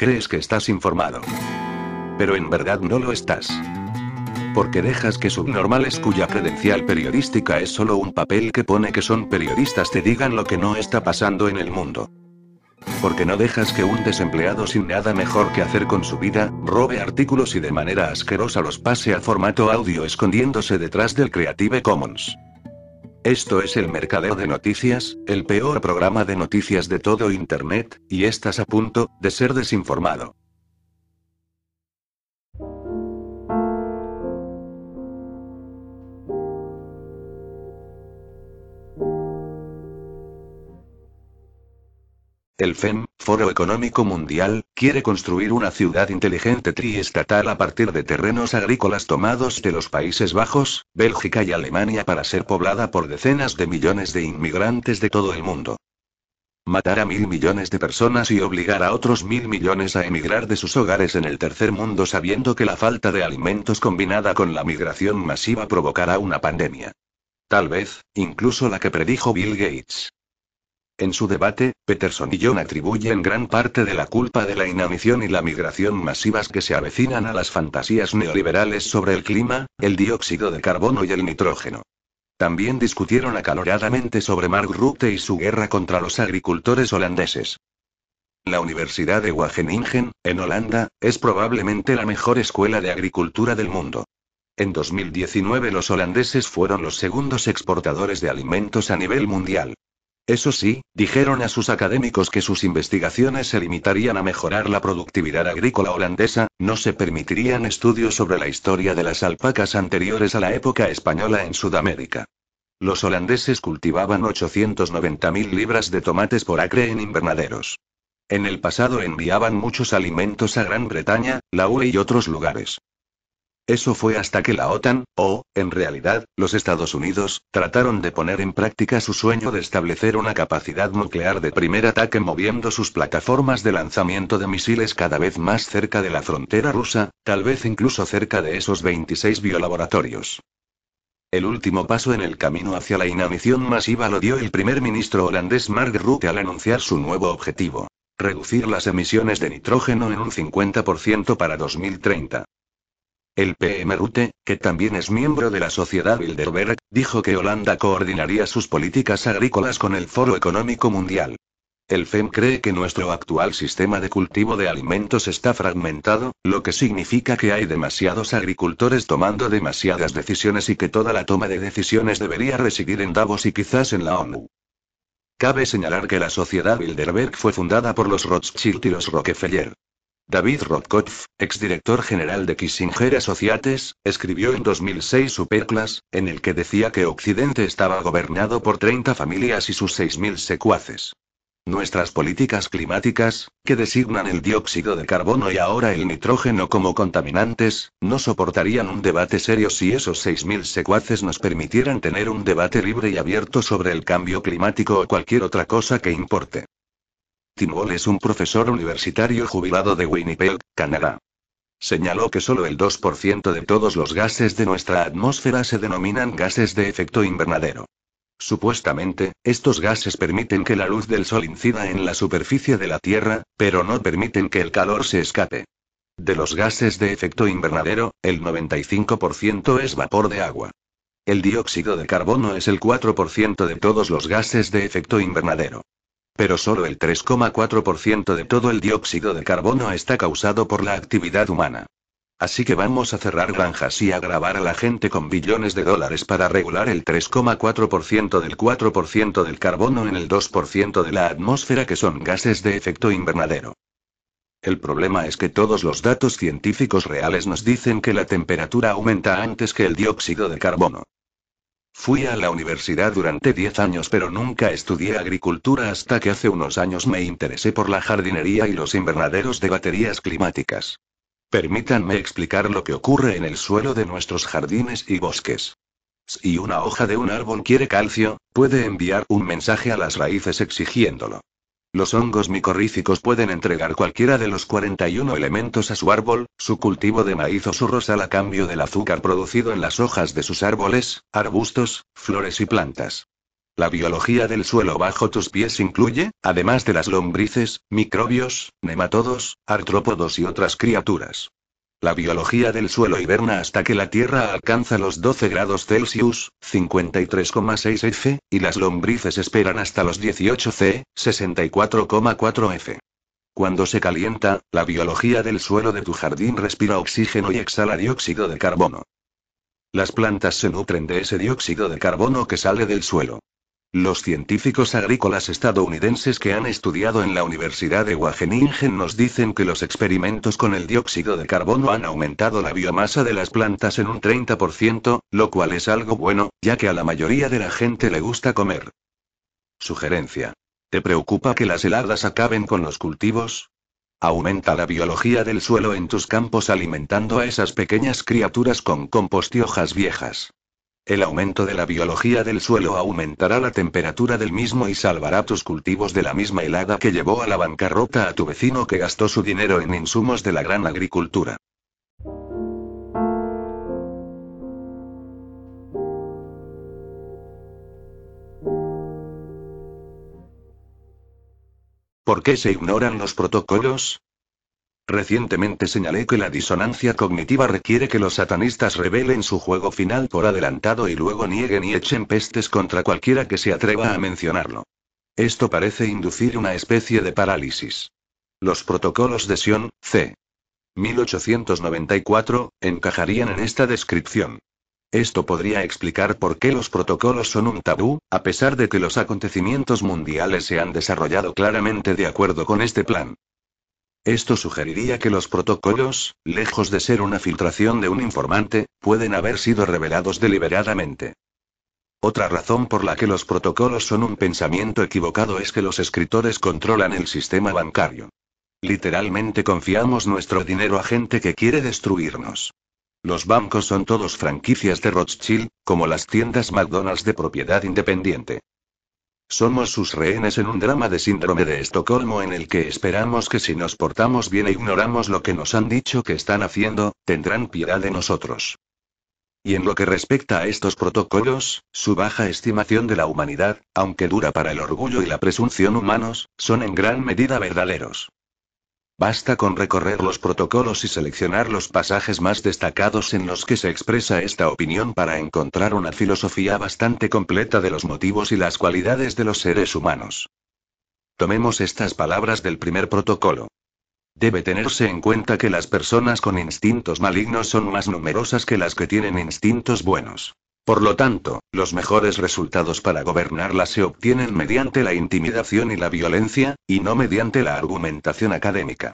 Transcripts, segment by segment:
Crees que estás informado. Pero en verdad no lo estás. Porque dejas que subnormales cuya credencial periodística es solo un papel que pone que son periodistas te digan lo que no está pasando en el mundo. Porque no dejas que un desempleado sin nada mejor que hacer con su vida, robe artículos y de manera asquerosa los pase a formato audio escondiéndose detrás del Creative Commons. Esto es el Mercadeo de Noticias, el peor programa de noticias de todo Internet, y estás a punto de ser desinformado. El FEM, Foro Económico Mundial, quiere construir una ciudad inteligente triestatal a partir de terrenos agrícolas tomados de los Países Bajos, Bélgica y Alemania para ser poblada por decenas de millones de inmigrantes de todo el mundo. Matar a mil millones de personas y obligar a otros mil millones a emigrar de sus hogares en el tercer mundo sabiendo que la falta de alimentos combinada con la migración masiva provocará una pandemia. Tal vez, incluso la que predijo Bill Gates. En su debate, Peterson y John atribuyen gran parte de la culpa de la inanición y la migración masivas que se avecinan a las fantasías neoliberales sobre el clima, el dióxido de carbono y el nitrógeno. También discutieron acaloradamente sobre Mark Rutte y su guerra contra los agricultores holandeses. La Universidad de Wageningen, en Holanda, es probablemente la mejor escuela de agricultura del mundo. En 2019 los holandeses fueron los segundos exportadores de alimentos a nivel mundial. Eso sí, dijeron a sus académicos que sus investigaciones se limitarían a mejorar la productividad agrícola holandesa, no se permitirían estudios sobre la historia de las alpacas anteriores a la época española en Sudamérica. Los holandeses cultivaban 890.000 libras de tomates por acre en invernaderos. En el pasado enviaban muchos alimentos a Gran Bretaña, la UE y otros lugares. Eso fue hasta que la OTAN, o, en realidad, los Estados Unidos, trataron de poner en práctica su sueño de establecer una capacidad nuclear de primer ataque moviendo sus plataformas de lanzamiento de misiles cada vez más cerca de la frontera rusa, tal vez incluso cerca de esos 26 biolaboratorios. El último paso en el camino hacia la inanición masiva lo dio el primer ministro holandés Mark Rutte al anunciar su nuevo objetivo. Reducir las emisiones de nitrógeno en un 50% para 2030. El PM Rutte, que también es miembro de la Sociedad Bilderberg, dijo que Holanda coordinaría sus políticas agrícolas con el Foro Económico Mundial. El FEM cree que nuestro actual sistema de cultivo de alimentos está fragmentado, lo que significa que hay demasiados agricultores tomando demasiadas decisiones y que toda la toma de decisiones debería residir en Davos y quizás en la ONU. Cabe señalar que la sociedad Bilderberg fue fundada por los Rothschild y los Rockefeller. David Rothkopf, exdirector general de Kissinger Associates, escribió en 2006 Superclass, en el que decía que Occidente estaba gobernado por 30 familias y sus 6.000 secuaces. Nuestras políticas climáticas, que designan el dióxido de carbono y ahora el nitrógeno como contaminantes, no soportarían un debate serio si esos 6.000 secuaces nos permitieran tener un debate libre y abierto sobre el cambio climático o cualquier otra cosa que importe. Es un profesor universitario jubilado de Winnipeg, Canadá. Señaló que solo el 2% de todos los gases de nuestra atmósfera se denominan gases de efecto invernadero. Supuestamente, estos gases permiten que la luz del sol incida en la superficie de la Tierra, pero no permiten que el calor se escape. De los gases de efecto invernadero, el 95% es vapor de agua. El dióxido de carbono es el 4% de todos los gases de efecto invernadero. Pero solo el 3,4% de todo el dióxido de carbono está causado por la actividad humana. Así que vamos a cerrar granjas y a grabar a la gente con billones de dólares para regular el 3,4% del 4% del carbono en el 2% de la atmósfera que son gases de efecto invernadero. El problema es que todos los datos científicos reales nos dicen que la temperatura aumenta antes que el dióxido de carbono. Fui a la universidad durante 10 años pero nunca estudié agricultura hasta que hace unos años me interesé por la jardinería y los invernaderos de baterías climáticas. Permítanme explicar lo que ocurre en el suelo de nuestros jardines y bosques. Si una hoja de un árbol quiere calcio, puede enviar un mensaje a las raíces exigiéndolo. Los hongos micorríficos pueden entregar cualquiera de los 41 elementos a su árbol, su cultivo de maíz o su rosal a cambio del azúcar producido en las hojas de sus árboles, arbustos, flores y plantas. La biología del suelo bajo tus pies incluye, además de las lombrices, microbios, nematodos, artrópodos y otras criaturas. La biología del suelo hiberna hasta que la Tierra alcanza los 12 grados Celsius, 53,6 F, y las lombrices esperan hasta los 18 C, 64,4 F. Cuando se calienta, la biología del suelo de tu jardín respira oxígeno y exhala dióxido de carbono. Las plantas se nutren de ese dióxido de carbono que sale del suelo. Los científicos agrícolas estadounidenses que han estudiado en la Universidad de Wageningen nos dicen que los experimentos con el dióxido de carbono han aumentado la biomasa de las plantas en un 30%, lo cual es algo bueno, ya que a la mayoría de la gente le gusta comer. Sugerencia. ¿Te preocupa que las heladas acaben con los cultivos? Aumenta la biología del suelo en tus campos alimentando a esas pequeñas criaturas con compost y hojas viejas. El aumento de la biología del suelo aumentará la temperatura del mismo y salvará tus cultivos de la misma helada que llevó a la bancarrota a tu vecino que gastó su dinero en insumos de la gran agricultura. ¿Por qué se ignoran los protocolos? Recientemente señalé que la disonancia cognitiva requiere que los satanistas revelen su juego final por adelantado y luego nieguen y echen pestes contra cualquiera que se atreva a mencionarlo. Esto parece inducir una especie de parálisis. Los protocolos de Sion, c. 1894, encajarían en esta descripción. Esto podría explicar por qué los protocolos son un tabú, a pesar de que los acontecimientos mundiales se han desarrollado claramente de acuerdo con este plan. Esto sugeriría que los protocolos, lejos de ser una filtración de un informante, pueden haber sido revelados deliberadamente. Otra razón por la que los protocolos son un pensamiento equivocado es que los escritores controlan el sistema bancario. Literalmente confiamos nuestro dinero a gente que quiere destruirnos. Los bancos son todos franquicias de Rothschild, como las tiendas McDonald's de propiedad independiente. Somos sus rehenes en un drama de síndrome de Estocolmo en el que esperamos que si nos portamos bien e ignoramos lo que nos han dicho que están haciendo, tendrán piedad de nosotros. Y en lo que respecta a estos protocolos, su baja estimación de la humanidad, aunque dura para el orgullo y la presunción humanos, son en gran medida verdaderos. Basta con recorrer los protocolos y seleccionar los pasajes más destacados en los que se expresa esta opinión para encontrar una filosofía bastante completa de los motivos y las cualidades de los seres humanos. Tomemos estas palabras del primer protocolo. Debe tenerse en cuenta que las personas con instintos malignos son más numerosas que las que tienen instintos buenos. Por lo tanto, los mejores resultados para gobernarla se obtienen mediante la intimidación y la violencia, y no mediante la argumentación académica.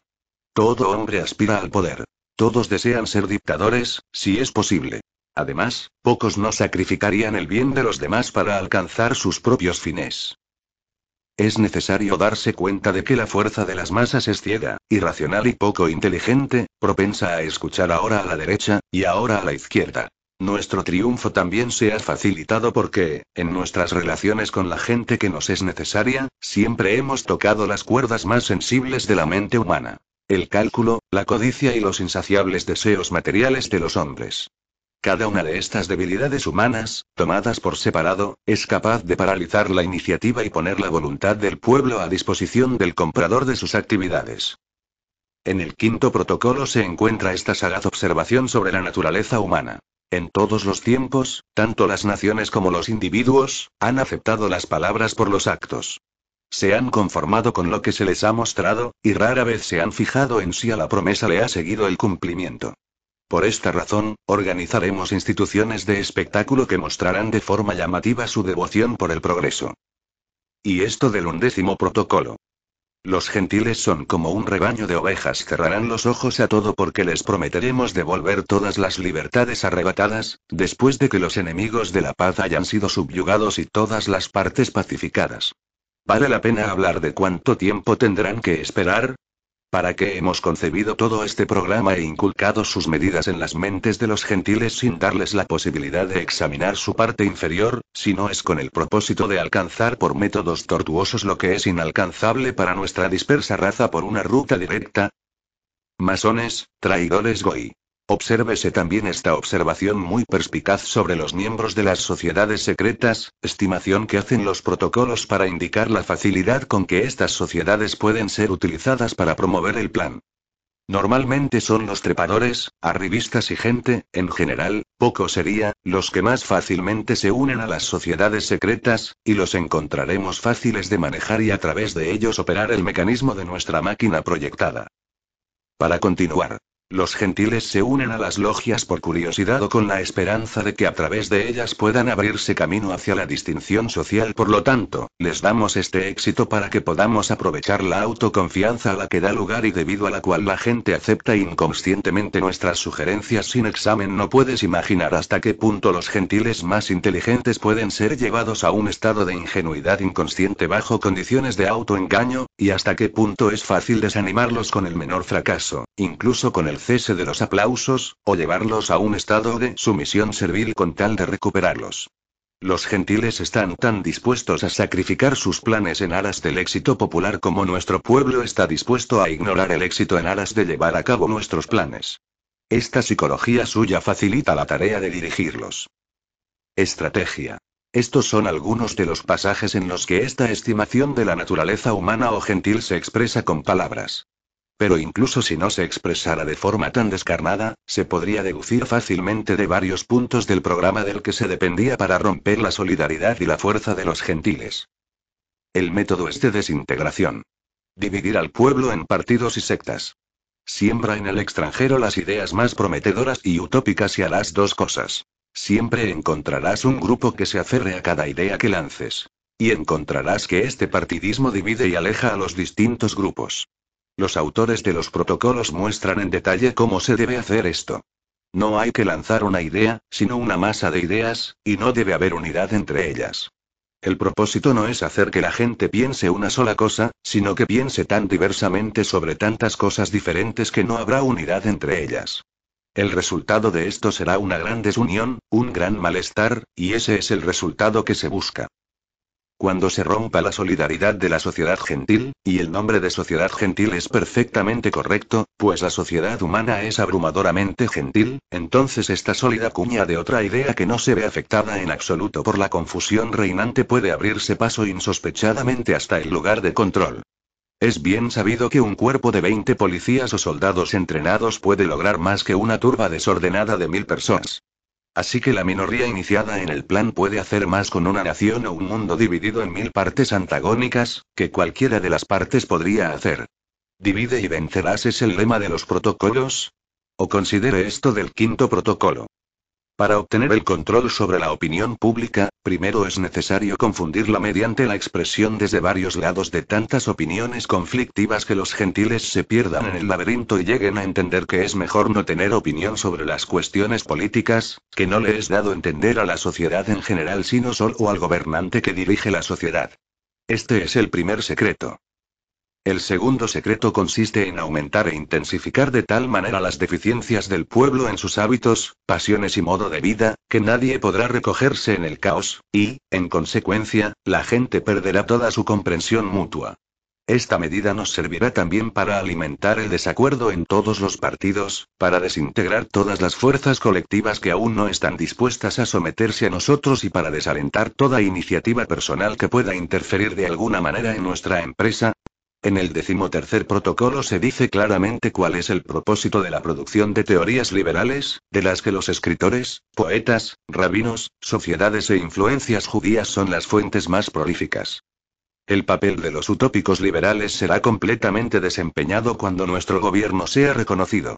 Todo hombre aspira al poder. Todos desean ser dictadores, si es posible. Además, pocos no sacrificarían el bien de los demás para alcanzar sus propios fines. Es necesario darse cuenta de que la fuerza de las masas es ciega, irracional y poco inteligente, propensa a escuchar ahora a la derecha, y ahora a la izquierda. Nuestro triunfo también se ha facilitado porque, en nuestras relaciones con la gente que nos es necesaria, siempre hemos tocado las cuerdas más sensibles de la mente humana. El cálculo, la codicia y los insaciables deseos materiales de los hombres. Cada una de estas debilidades humanas, tomadas por separado, es capaz de paralizar la iniciativa y poner la voluntad del pueblo a disposición del comprador de sus actividades. En el quinto protocolo se encuentra esta sagaz observación sobre la naturaleza humana. En todos los tiempos, tanto las naciones como los individuos, han aceptado las palabras por los actos. Se han conformado con lo que se les ha mostrado, y rara vez se han fijado en si a la promesa le ha seguido el cumplimiento. Por esta razón, organizaremos instituciones de espectáculo que mostrarán de forma llamativa su devoción por el progreso. Y esto del undécimo protocolo. Los gentiles son como un rebaño de ovejas, cerrarán los ojos a todo porque les prometeremos devolver todas las libertades arrebatadas, después de que los enemigos de la paz hayan sido subyugados y todas las partes pacificadas. ¿Vale la pena hablar de cuánto tiempo tendrán que esperar? ¿Para qué hemos concebido todo este programa e inculcado sus medidas en las mentes de los gentiles sin darles la posibilidad de examinar su parte inferior, si no es con el propósito de alcanzar por métodos tortuosos lo que es inalcanzable para nuestra dispersa raza por una ruta directa? Masones, traidores Goi. Obsérvese también esta observación muy perspicaz sobre los miembros de las sociedades secretas, estimación que hacen los protocolos para indicar la facilidad con que estas sociedades pueden ser utilizadas para promover el plan. Normalmente son los trepadores, arribistas y gente, en general, poco sería, los que más fácilmente se unen a las sociedades secretas, y los encontraremos fáciles de manejar y a través de ellos operar el mecanismo de nuestra máquina proyectada. Para continuar. Los gentiles se unen a las logias por curiosidad o con la esperanza de que a través de ellas puedan abrirse camino hacia la distinción social. Por lo tanto, les damos este éxito para que podamos aprovechar la autoconfianza a la que da lugar y debido a la cual la gente acepta inconscientemente nuestras sugerencias sin examen. No puedes imaginar hasta qué punto los gentiles más inteligentes pueden ser llevados a un estado de ingenuidad inconsciente bajo condiciones de autoengaño, y hasta qué punto es fácil desanimarlos con el menor fracaso, incluso con el cese de los aplausos, o llevarlos a un estado de sumisión servil con tal de recuperarlos. Los gentiles están tan dispuestos a sacrificar sus planes en aras del éxito popular como nuestro pueblo está dispuesto a ignorar el éxito en aras de llevar a cabo nuestros planes. Esta psicología suya facilita la tarea de dirigirlos. Estrategia. Estos son algunos de los pasajes en los que esta estimación de la naturaleza humana o gentil se expresa con palabras. Pero incluso si no se expresara de forma tan descarnada, se podría deducir fácilmente de varios puntos del programa del que se dependía para romper la solidaridad y la fuerza de los gentiles. El método es de desintegración. Dividir al pueblo en partidos y sectas. Siembra en el extranjero las ideas más prometedoras y utópicas y harás dos cosas. Siempre encontrarás un grupo que se aferre a cada idea que lances. Y encontrarás que este partidismo divide y aleja a los distintos grupos. Los autores de los protocolos muestran en detalle cómo se debe hacer esto. No hay que lanzar una idea, sino una masa de ideas, y no debe haber unidad entre ellas. El propósito no es hacer que la gente piense una sola cosa, sino que piense tan diversamente sobre tantas cosas diferentes que no habrá unidad entre ellas. El resultado de esto será una gran desunión, un gran malestar, y ese es el resultado que se busca. Cuando se rompa la solidaridad de la sociedad gentil, y el nombre de sociedad gentil es perfectamente correcto, pues la sociedad humana es abrumadoramente gentil, entonces esta sólida cuña de otra idea que no se ve afectada en absoluto por la confusión reinante puede abrirse paso insospechadamente hasta el lugar de control. Es bien sabido que un cuerpo de 20 policías o soldados entrenados puede lograr más que una turba desordenada de mil personas. Así que la minoría iniciada en el plan puede hacer más con una nación o un mundo dividido en mil partes antagónicas, que cualquiera de las partes podría hacer. Divide y vencerás es el lema de los protocolos. O considere esto del quinto protocolo. Para obtener el control sobre la opinión pública, primero es necesario confundirla mediante la expresión desde varios lados de tantas opiniones conflictivas que los gentiles se pierdan en el laberinto y lleguen a entender que es mejor no tener opinión sobre las cuestiones políticas, que no le es dado entender a la sociedad en general sino solo al gobernante que dirige la sociedad. Este es el primer secreto. El segundo secreto consiste en aumentar e intensificar de tal manera las deficiencias del pueblo en sus hábitos, pasiones y modo de vida, que nadie podrá recogerse en el caos, y, en consecuencia, la gente perderá toda su comprensión mutua. Esta medida nos servirá también para alimentar el desacuerdo en todos los partidos, para desintegrar todas las fuerzas colectivas que aún no están dispuestas a someterse a nosotros y para desalentar toda iniciativa personal que pueda interferir de alguna manera en nuestra empresa, en el decimotercer protocolo se dice claramente cuál es el propósito de la producción de teorías liberales, de las que los escritores, poetas, rabinos, sociedades e influencias judías son las fuentes más prolíficas. El papel de los utópicos liberales será completamente desempeñado cuando nuestro gobierno sea reconocido.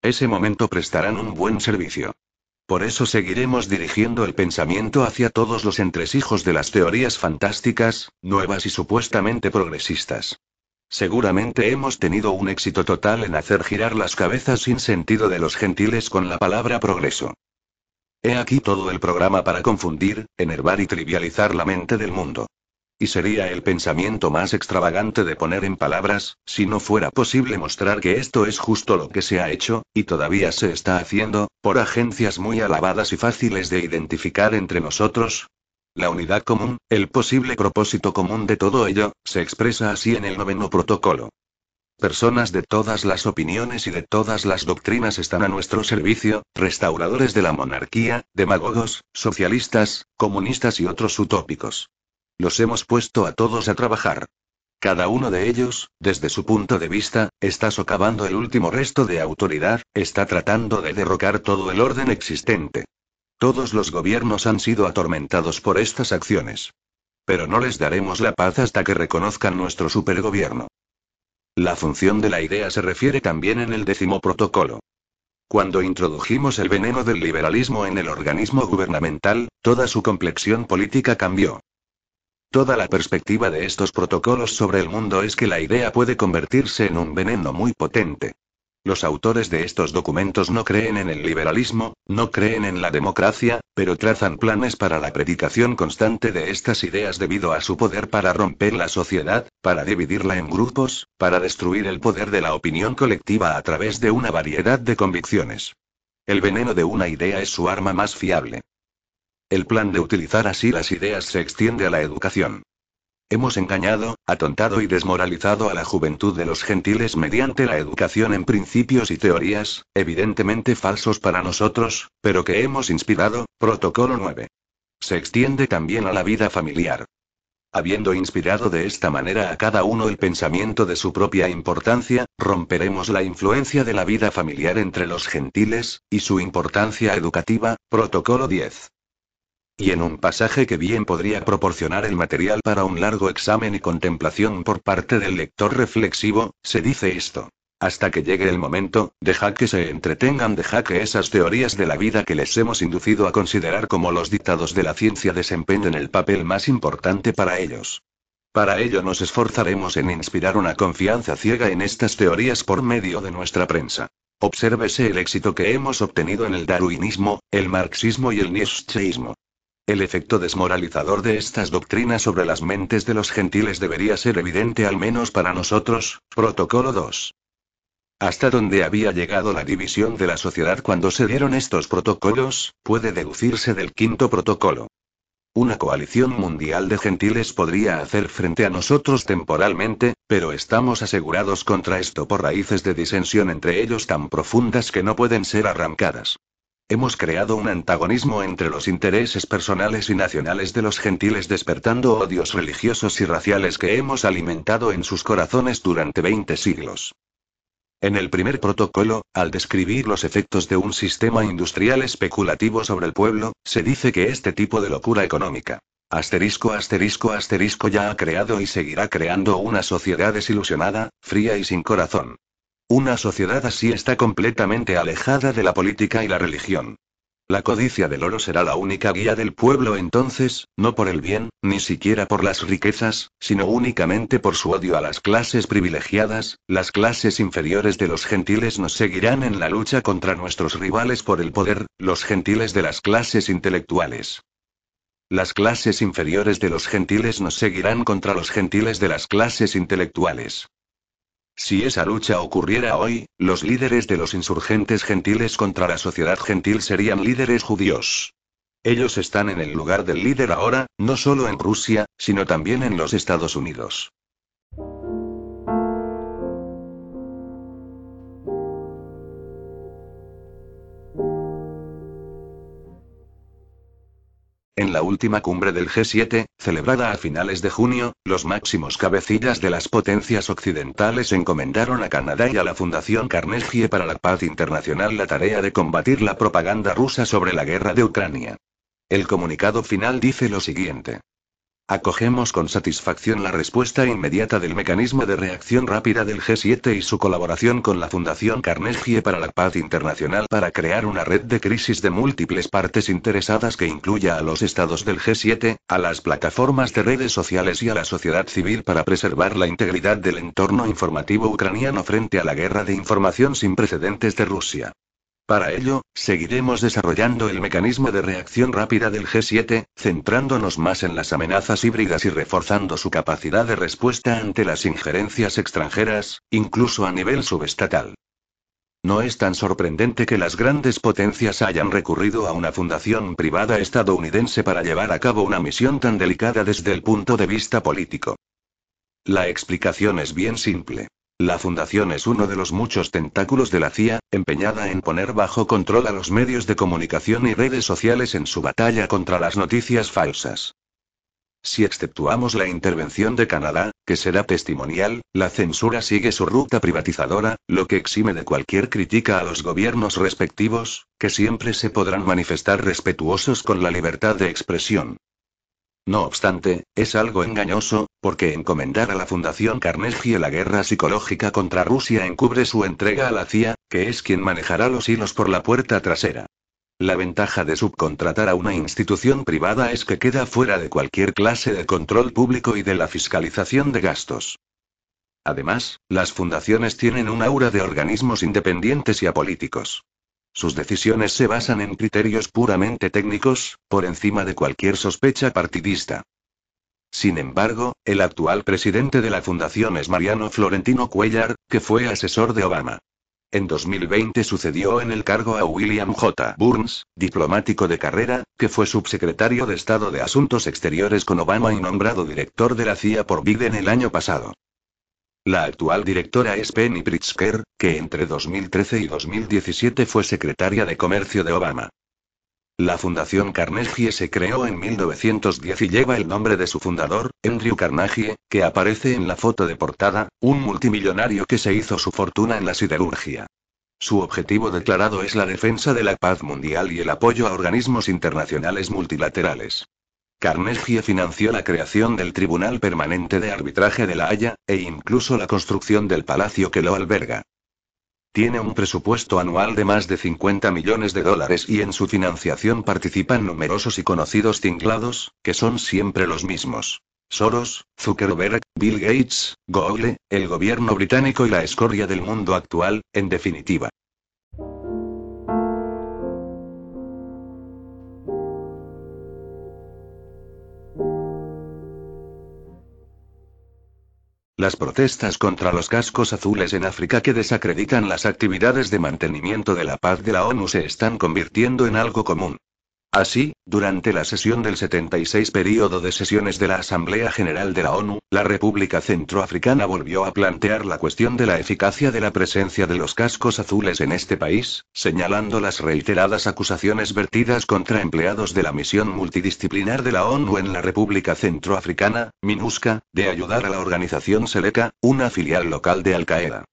Ese momento prestarán un buen servicio. Por eso seguiremos dirigiendo el pensamiento hacia todos los entresijos de las teorías fantásticas, nuevas y supuestamente progresistas. Seguramente hemos tenido un éxito total en hacer girar las cabezas sin sentido de los gentiles con la palabra progreso. He aquí todo el programa para confundir, enervar y trivializar la mente del mundo. Y sería el pensamiento más extravagante de poner en palabras, si no fuera posible mostrar que esto es justo lo que se ha hecho, y todavía se está haciendo, por agencias muy alabadas y fáciles de identificar entre nosotros, la unidad común, el posible propósito común de todo ello, se expresa así en el noveno protocolo. Personas de todas las opiniones y de todas las doctrinas están a nuestro servicio, restauradores de la monarquía, demagogos, socialistas, comunistas y otros utópicos. Los hemos puesto a todos a trabajar. Cada uno de ellos, desde su punto de vista, está socavando el último resto de autoridad, está tratando de derrocar todo el orden existente. Todos los gobiernos han sido atormentados por estas acciones. Pero no les daremos la paz hasta que reconozcan nuestro supergobierno. La función de la idea se refiere también en el décimo protocolo. Cuando introdujimos el veneno del liberalismo en el organismo gubernamental, toda su complexión política cambió. Toda la perspectiva de estos protocolos sobre el mundo es que la idea puede convertirse en un veneno muy potente. Los autores de estos documentos no creen en el liberalismo, no creen en la democracia, pero trazan planes para la predicación constante de estas ideas debido a su poder para romper la sociedad, para dividirla en grupos, para destruir el poder de la opinión colectiva a través de una variedad de convicciones. El veneno de una idea es su arma más fiable. El plan de utilizar así las ideas se extiende a la educación. Hemos engañado, atontado y desmoralizado a la juventud de los gentiles mediante la educación en principios y teorías, evidentemente falsos para nosotros, pero que hemos inspirado, protocolo 9. Se extiende también a la vida familiar. Habiendo inspirado de esta manera a cada uno el pensamiento de su propia importancia, romperemos la influencia de la vida familiar entre los gentiles, y su importancia educativa, protocolo 10. Y en un pasaje que bien podría proporcionar el material para un largo examen y contemplación por parte del lector reflexivo, se dice esto. Hasta que llegue el momento, deja que se entretengan, deja que esas teorías de la vida que les hemos inducido a considerar como los dictados de la ciencia desempeñen el papel más importante para ellos. Para ello nos esforzaremos en inspirar una confianza ciega en estas teorías por medio de nuestra prensa. Obsérvese el éxito que hemos obtenido en el darwinismo, el marxismo y el nietzscheísmo. El efecto desmoralizador de estas doctrinas sobre las mentes de los gentiles debería ser evidente al menos para nosotros. Protocolo 2. Hasta donde había llegado la división de la sociedad cuando se dieron estos protocolos, puede deducirse del quinto protocolo. Una coalición mundial de gentiles podría hacer frente a nosotros temporalmente, pero estamos asegurados contra esto por raíces de disensión entre ellos tan profundas que no pueden ser arrancadas. Hemos creado un antagonismo entre los intereses personales y nacionales de los gentiles despertando odios religiosos y raciales que hemos alimentado en sus corazones durante 20 siglos. En el primer protocolo, al describir los efectos de un sistema industrial especulativo sobre el pueblo, se dice que este tipo de locura económica, asterisco asterisco asterisco ya ha creado y seguirá creando una sociedad desilusionada, fría y sin corazón. Una sociedad así está completamente alejada de la política y la religión. La codicia del oro será la única guía del pueblo entonces, no por el bien, ni siquiera por las riquezas, sino únicamente por su odio a las clases privilegiadas, las clases inferiores de los gentiles nos seguirán en la lucha contra nuestros rivales por el poder, los gentiles de las clases intelectuales. Las clases inferiores de los gentiles nos seguirán contra los gentiles de las clases intelectuales. Si esa lucha ocurriera hoy, los líderes de los insurgentes gentiles contra la sociedad gentil serían líderes judíos. Ellos están en el lugar del líder ahora, no solo en Rusia, sino también en los Estados Unidos. En la última cumbre del G7, celebrada a finales de junio, los máximos cabecillas de las potencias occidentales encomendaron a Canadá y a la Fundación Carnegie para la Paz Internacional la tarea de combatir la propaganda rusa sobre la guerra de Ucrania. El comunicado final dice lo siguiente. Acogemos con satisfacción la respuesta inmediata del mecanismo de reacción rápida del G7 y su colaboración con la Fundación Carnegie para la Paz Internacional para crear una red de crisis de múltiples partes interesadas que incluya a los estados del G7, a las plataformas de redes sociales y a la sociedad civil para preservar la integridad del entorno informativo ucraniano frente a la guerra de información sin precedentes de Rusia. Para ello, seguiremos desarrollando el mecanismo de reacción rápida del G7, centrándonos más en las amenazas híbridas y reforzando su capacidad de respuesta ante las injerencias extranjeras, incluso a nivel subestatal. No es tan sorprendente que las grandes potencias hayan recurrido a una fundación privada estadounidense para llevar a cabo una misión tan delicada desde el punto de vista político. La explicación es bien simple. La fundación es uno de los muchos tentáculos de la CIA, empeñada en poner bajo control a los medios de comunicación y redes sociales en su batalla contra las noticias falsas. Si exceptuamos la intervención de Canadá, que será testimonial, la censura sigue su ruta privatizadora, lo que exime de cualquier crítica a los gobiernos respectivos, que siempre se podrán manifestar respetuosos con la libertad de expresión. No obstante, es algo engañoso, porque encomendar a la Fundación Carnegie la guerra psicológica contra Rusia encubre su entrega a la CIA, que es quien manejará los hilos por la puerta trasera. La ventaja de subcontratar a una institución privada es que queda fuera de cualquier clase de control público y de la fiscalización de gastos. Además, las fundaciones tienen un aura de organismos independientes y apolíticos. Sus decisiones se basan en criterios puramente técnicos, por encima de cualquier sospecha partidista. Sin embargo, el actual presidente de la fundación es Mariano Florentino Cuellar, que fue asesor de Obama. En 2020 sucedió en el cargo a William J. Burns, diplomático de carrera, que fue subsecretario de Estado de Asuntos Exteriores con Obama y nombrado director de la CIA por Biden el año pasado. La actual directora es Penny Pritzker, que entre 2013 y 2017 fue secretaria de Comercio de Obama. La Fundación Carnegie se creó en 1910 y lleva el nombre de su fundador, Andrew Carnegie, que aparece en la foto de portada, un multimillonario que se hizo su fortuna en la siderurgia. Su objetivo declarado es la defensa de la paz mundial y el apoyo a organismos internacionales multilaterales. Carnegie financió la creación del Tribunal Permanente de Arbitraje de La Haya, e incluso la construcción del palacio que lo alberga. Tiene un presupuesto anual de más de 50 millones de dólares y en su financiación participan numerosos y conocidos tinglados, que son siempre los mismos. Soros, Zuckerberg, Bill Gates, Google, el gobierno británico y la escoria del mundo actual, en definitiva. Las protestas contra los cascos azules en África que desacreditan las actividades de mantenimiento de la paz de la ONU se están convirtiendo en algo común. Así, durante la sesión del 76 período de sesiones de la Asamblea General de la ONU, la República Centroafricana volvió a plantear la cuestión de la eficacia de la presencia de los cascos azules en este país, señalando las reiteradas acusaciones vertidas contra empleados de la misión multidisciplinar de la ONU en la República Centroafricana, MINUSCA, de ayudar a la organización Seleka, una filial local de Al-Qaeda.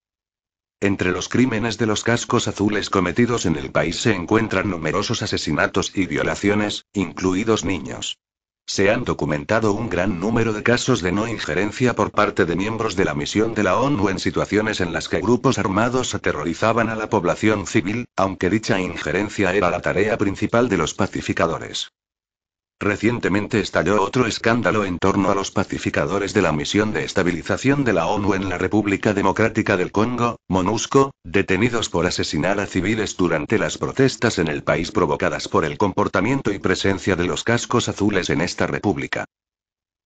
Entre los crímenes de los cascos azules cometidos en el país se encuentran numerosos asesinatos y violaciones, incluidos niños. Se han documentado un gran número de casos de no injerencia por parte de miembros de la misión de la ONU en situaciones en las que grupos armados aterrorizaban a la población civil, aunque dicha injerencia era la tarea principal de los pacificadores. Recientemente estalló otro escándalo en torno a los pacificadores de la misión de estabilización de la ONU en la República Democrática del Congo, MONUSCO, detenidos por asesinar a civiles durante las protestas en el país provocadas por el comportamiento y presencia de los cascos azules en esta república.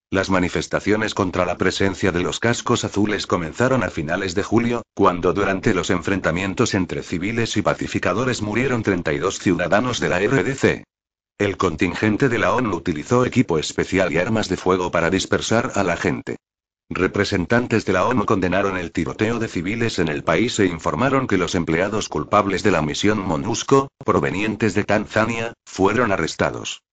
Las manifestaciones contra la presencia de los cascos azules comenzaron a finales de julio, cuando durante los enfrentamientos entre civiles y pacificadores murieron 32 ciudadanos de la RDC. El contingente de la ONU utilizó equipo especial y armas de fuego para dispersar a la gente. Representantes de la ONU condenaron el tiroteo de civiles en el país e informaron que los empleados culpables de la misión MONUSCO, provenientes de Tanzania, fueron arrestados.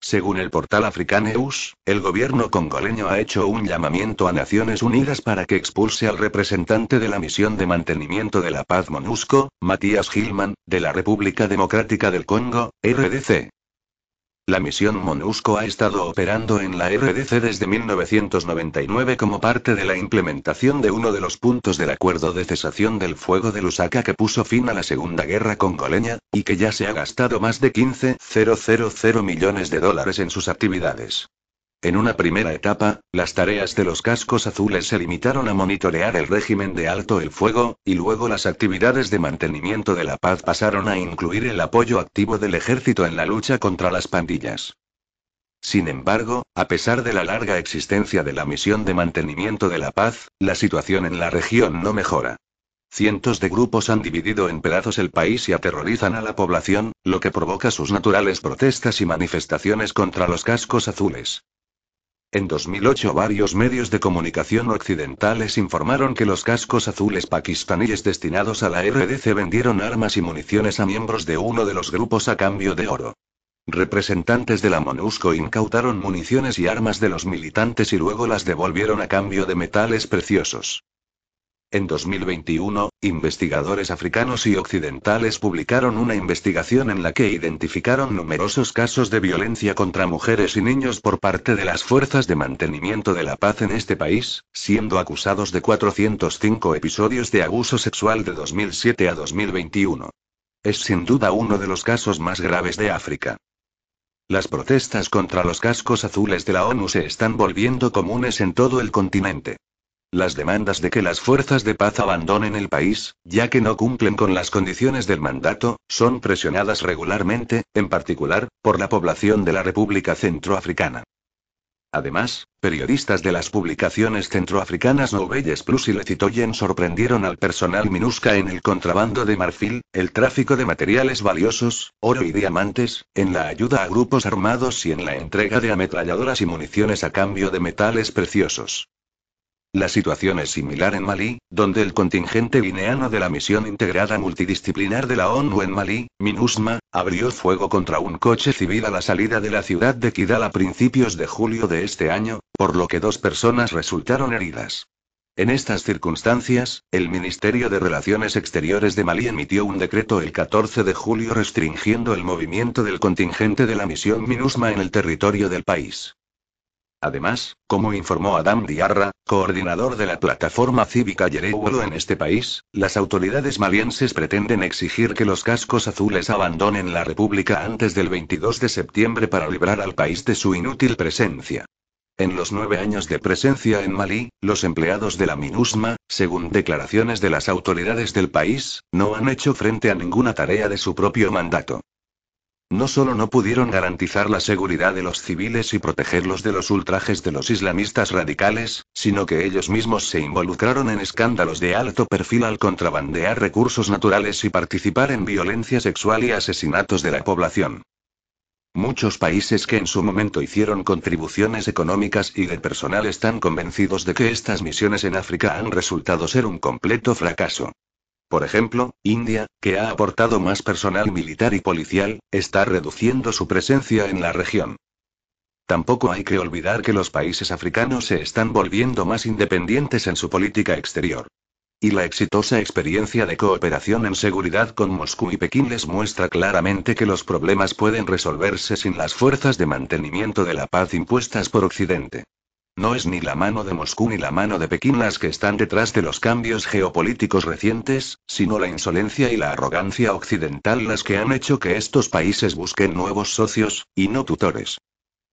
Según el portal Africanews, el gobierno congoleño ha hecho un llamamiento a Naciones Unidas para que expulse al representante de la misión de mantenimiento de la paz MONUSCO, Matías Gilman, de la República Democrática del Congo, RDC. La misión MONUSCO ha estado operando en la RDC desde 1999 como parte de la implementación de uno de los puntos del acuerdo de cesación del fuego de Lusaka que puso fin a la Segunda Guerra Congoleña, y que ya se ha gastado más de 15,000 millones de dólares en sus actividades. En una primera etapa, las tareas de los cascos azules se limitaron a monitorear el régimen de alto el fuego, y luego las actividades de mantenimiento de la paz pasaron a incluir el apoyo activo del ejército en la lucha contra las pandillas. Sin embargo, a pesar de la larga existencia de la misión de mantenimiento de la paz, la situación en la región no mejora. Cientos de grupos han dividido en pedazos el país y aterrorizan a la población, lo que provoca sus naturales protestas y manifestaciones contra los cascos azules. En 2008 varios medios de comunicación occidentales informaron que los cascos azules pakistaníes destinados a la RDC vendieron armas y municiones a miembros de uno de los grupos a cambio de oro. Representantes de la MONUSCO incautaron municiones y armas de los militantes y luego las devolvieron a cambio de metales preciosos. En 2021, investigadores africanos y occidentales publicaron una investigación en la que identificaron numerosos casos de violencia contra mujeres y niños por parte de las fuerzas de mantenimiento de la paz en este país, siendo acusados de 405 episodios de abuso sexual de 2007 a 2021. Es sin duda uno de los casos más graves de África. Las protestas contra los cascos azules de la ONU se están volviendo comunes en todo el continente. Las demandas de que las fuerzas de paz abandonen el país, ya que no cumplen con las condiciones del mandato, son presionadas regularmente, en particular, por la población de la República Centroafricana. Además, periodistas de las publicaciones centroafricanas Nouvelles Plus y Lecitoyen sorprendieron al personal MINUSCA en el contrabando de marfil, el tráfico de materiales valiosos, oro y diamantes, en la ayuda a grupos armados y en la entrega de ametralladoras y municiones a cambio de metales preciosos. La situación es similar en Malí, donde el contingente guineano de la Misión Integrada Multidisciplinar de la ONU en Malí, MINUSMA, abrió fuego contra un coche civil a la salida de la ciudad de Kidal a principios de julio de este año, por lo que dos personas resultaron heridas. En estas circunstancias, el Ministerio de Relaciones Exteriores de Malí emitió un decreto el 14 de julio restringiendo el movimiento del contingente de la misión MINUSMA en el territorio del país. Además, como informó Adam Diarra, coordinador de la plataforma cívica Yerewolo en este país, las autoridades malienses pretenden exigir que los cascos azules abandonen la República antes del 22 de septiembre para librar al país de su inútil presencia. En los nueve años de presencia en Malí, los empleados de la MINUSMA, según declaraciones de las autoridades del país, no han hecho frente a ninguna tarea de su propio mandato. No solo no pudieron garantizar la seguridad de los civiles y protegerlos de los ultrajes de los islamistas radicales, sino que ellos mismos se involucraron en escándalos de alto perfil al contrabandear recursos naturales y participar en violencia sexual y asesinatos de la población. Muchos países que en su momento hicieron contribuciones económicas y de personal están convencidos de que estas misiones en África han resultado ser un completo fracaso. Por ejemplo, India, que ha aportado más personal militar y policial, está reduciendo su presencia en la región. Tampoco hay que olvidar que los países africanos se están volviendo más independientes en su política exterior. Y la exitosa experiencia de cooperación en seguridad con Moscú y Pekín les muestra claramente que los problemas pueden resolverse sin las fuerzas de mantenimiento de la paz impuestas por Occidente. No es ni la mano de Moscú ni la mano de Pekín las que están detrás de los cambios geopolíticos recientes, sino la insolencia y la arrogancia occidental las que han hecho que estos países busquen nuevos socios, y no tutores.